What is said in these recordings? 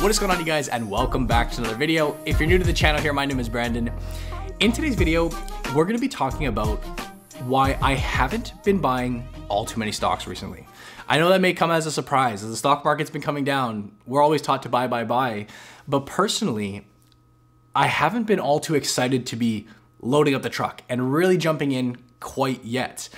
What is going on you guys and welcome back to another video. If you're new to the channel here, my name is Brandon. In today's video, we're gonna be talking about why I haven't been buying all too many stocks recently. I know that may come as a surprise as the stock market's been coming down. We're always taught to buy, buy, buy. But personally, I haven't been all too excited to be loading up the truck and really jumping in quite yet.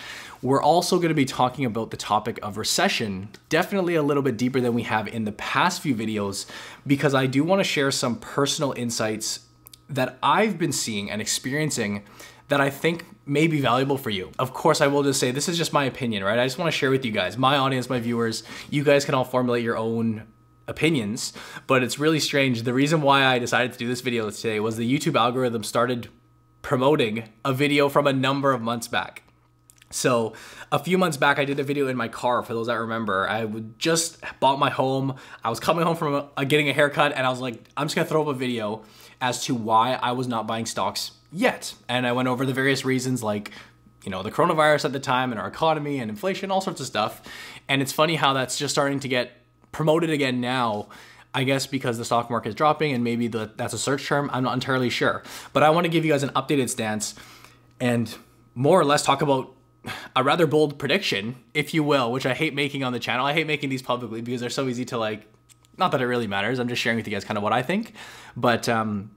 We're also going to be talking about the topic of recession, definitely a little bit deeper than we have in the past few videos, because I do want to share some personal insights that I've been seeing and experiencing that I think may be valuable for you. Of course, I will just say this is just my opinion, right? I just want to share with you guys, my audience, my viewers. You guys can all formulate your own opinions, but it's really strange. The reason why I decided to do this video today was the YouTube algorithm started promoting a video from a number of months back. So a few months back, I did a video in my car. For those that remember, I just bought my home. I was coming home from a, getting a haircut, and I was like, I'm just gonna throw up a video as to why I was not buying stocks yet. And I went over the various reasons, like you know the coronavirus at the time, and our economy, and inflation, all sorts of stuff. And it's funny how that's just starting to get promoted again now. I guess because the stock market is dropping, and maybe the, that's a search term. I'm not entirely sure, but I want to give you guys an updated stance and more or less talk about a rather bold prediction, if you will, which I hate making on the channel. I hate making these publicly because they're so easy to like, not that it really matters. I'm just sharing with you guys kind of what I think. But um,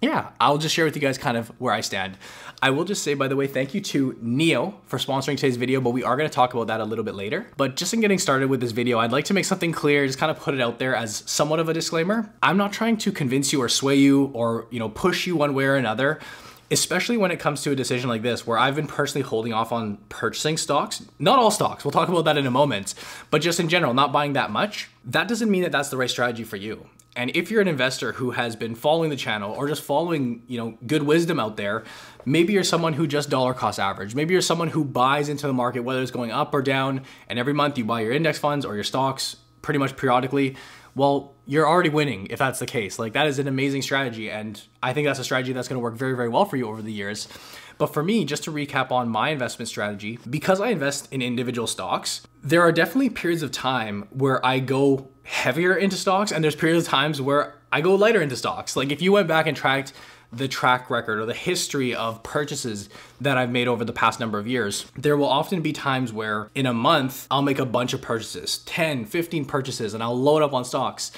yeah, I'll just share with you guys kind of where I stand. I will just say, by the way, thank you to Neo for sponsoring today's video, but we are gonna talk about that a little bit later. But just in getting started with this video, I'd like to make something clear, just kind of put it out there as somewhat of a disclaimer. I'm not trying to convince you or sway you or, you know, push you one way or another especially when it comes to a decision like this, where I've been personally holding off on purchasing stocks. Not all stocks, we'll talk about that in a moment, but just in general, not buying that much. That doesn't mean that that's the right strategy for you. And if you're an investor who has been following the channel or just following, you know, good wisdom out there, maybe you're someone who just dollar cost average. Maybe you're someone who buys into the market whether it's going up or down, and every month you buy your index funds or your stocks pretty much periodically well, you're already winning if that's the case. Like that is an amazing strategy. And I think that's a strategy that's going to work very, very well for you over the years. But for me, just to recap on my investment strategy, because I invest in individual stocks, there are definitely periods of time where I go heavier into stocks and there's periods of times where I go lighter into stocks. Like if you went back and tracked the track record or the history of purchases that I've made over the past number of years, there will often be times where in a month, I'll make a bunch of purchases 10, 15 purchases, and I'll load up on stocks.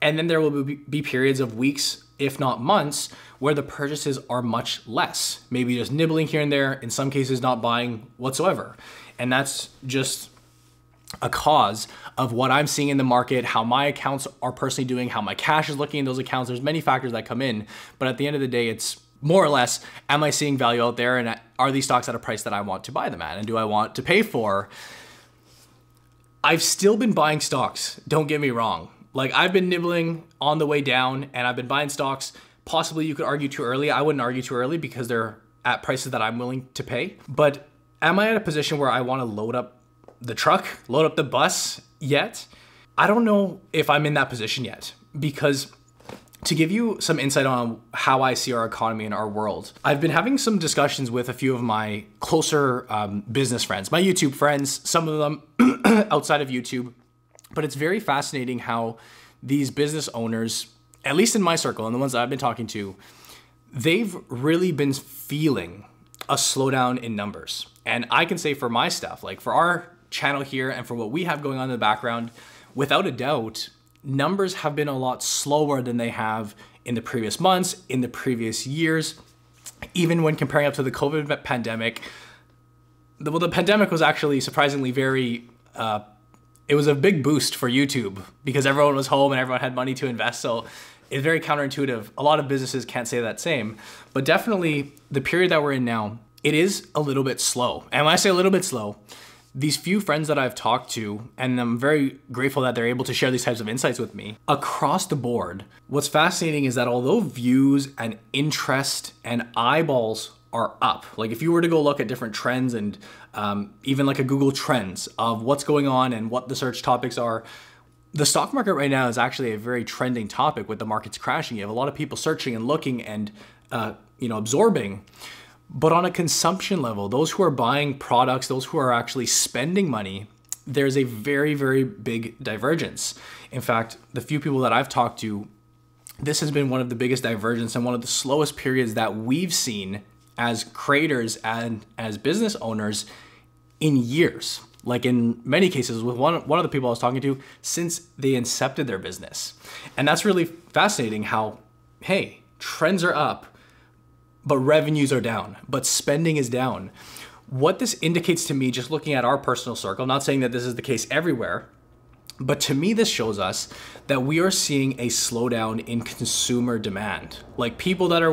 And then there will be periods of weeks, if not months, where the purchases are much less. Maybe just nibbling here and there, in some cases, not buying whatsoever. And that's just a cause of what I'm seeing in the market, how my accounts are personally doing, how my cash is looking in those accounts. There's many factors that come in, but at the end of the day, it's more or less, am I seeing value out there and are these stocks at a price that I want to buy them at and do I want to pay for? I've still been buying stocks, don't get me wrong. Like I've been nibbling on the way down and I've been buying stocks. Possibly you could argue too early. I wouldn't argue too early because they're at prices that I'm willing to pay. But am I at a position where I want to load up the truck, load up the bus yet. I don't know if I'm in that position yet because to give you some insight on how I see our economy and our world, I've been having some discussions with a few of my closer um, business friends, my YouTube friends, some of them outside of YouTube. But it's very fascinating how these business owners, at least in my circle and the ones I've been talking to, they've really been feeling a slowdown in numbers. And I can say for my stuff, like for our channel here and for what we have going on in the background, without a doubt, numbers have been a lot slower than they have in the previous months, in the previous years, even when comparing up to the COVID pandemic. The, well, the pandemic was actually surprisingly very, uh, it was a big boost for YouTube because everyone was home and everyone had money to invest. So it's very counterintuitive. A lot of businesses can't say that same, but definitely the period that we're in now, it is a little bit slow. And when I say a little bit slow, these few friends that I've talked to, and I'm very grateful that they're able to share these types of insights with me, across the board, what's fascinating is that although views and interest and eyeballs are up, like if you were to go look at different trends and um, even like a Google Trends of what's going on and what the search topics are, the stock market right now is actually a very trending topic with the markets crashing. You have a lot of people searching and looking and uh, you know absorbing. But on a consumption level, those who are buying products, those who are actually spending money, there's a very, very big divergence. In fact, the few people that I've talked to, this has been one of the biggest divergence and one of the slowest periods that we've seen as creators and as business owners in years. Like in many cases, with one one of the people I was talking to, since they incepted their business, and that's really fascinating. How hey, trends are up, but revenues are down, but spending is down. What this indicates to me, just looking at our personal circle, not saying that this is the case everywhere, but to me, this shows us that we are seeing a slowdown in consumer demand. Like people that are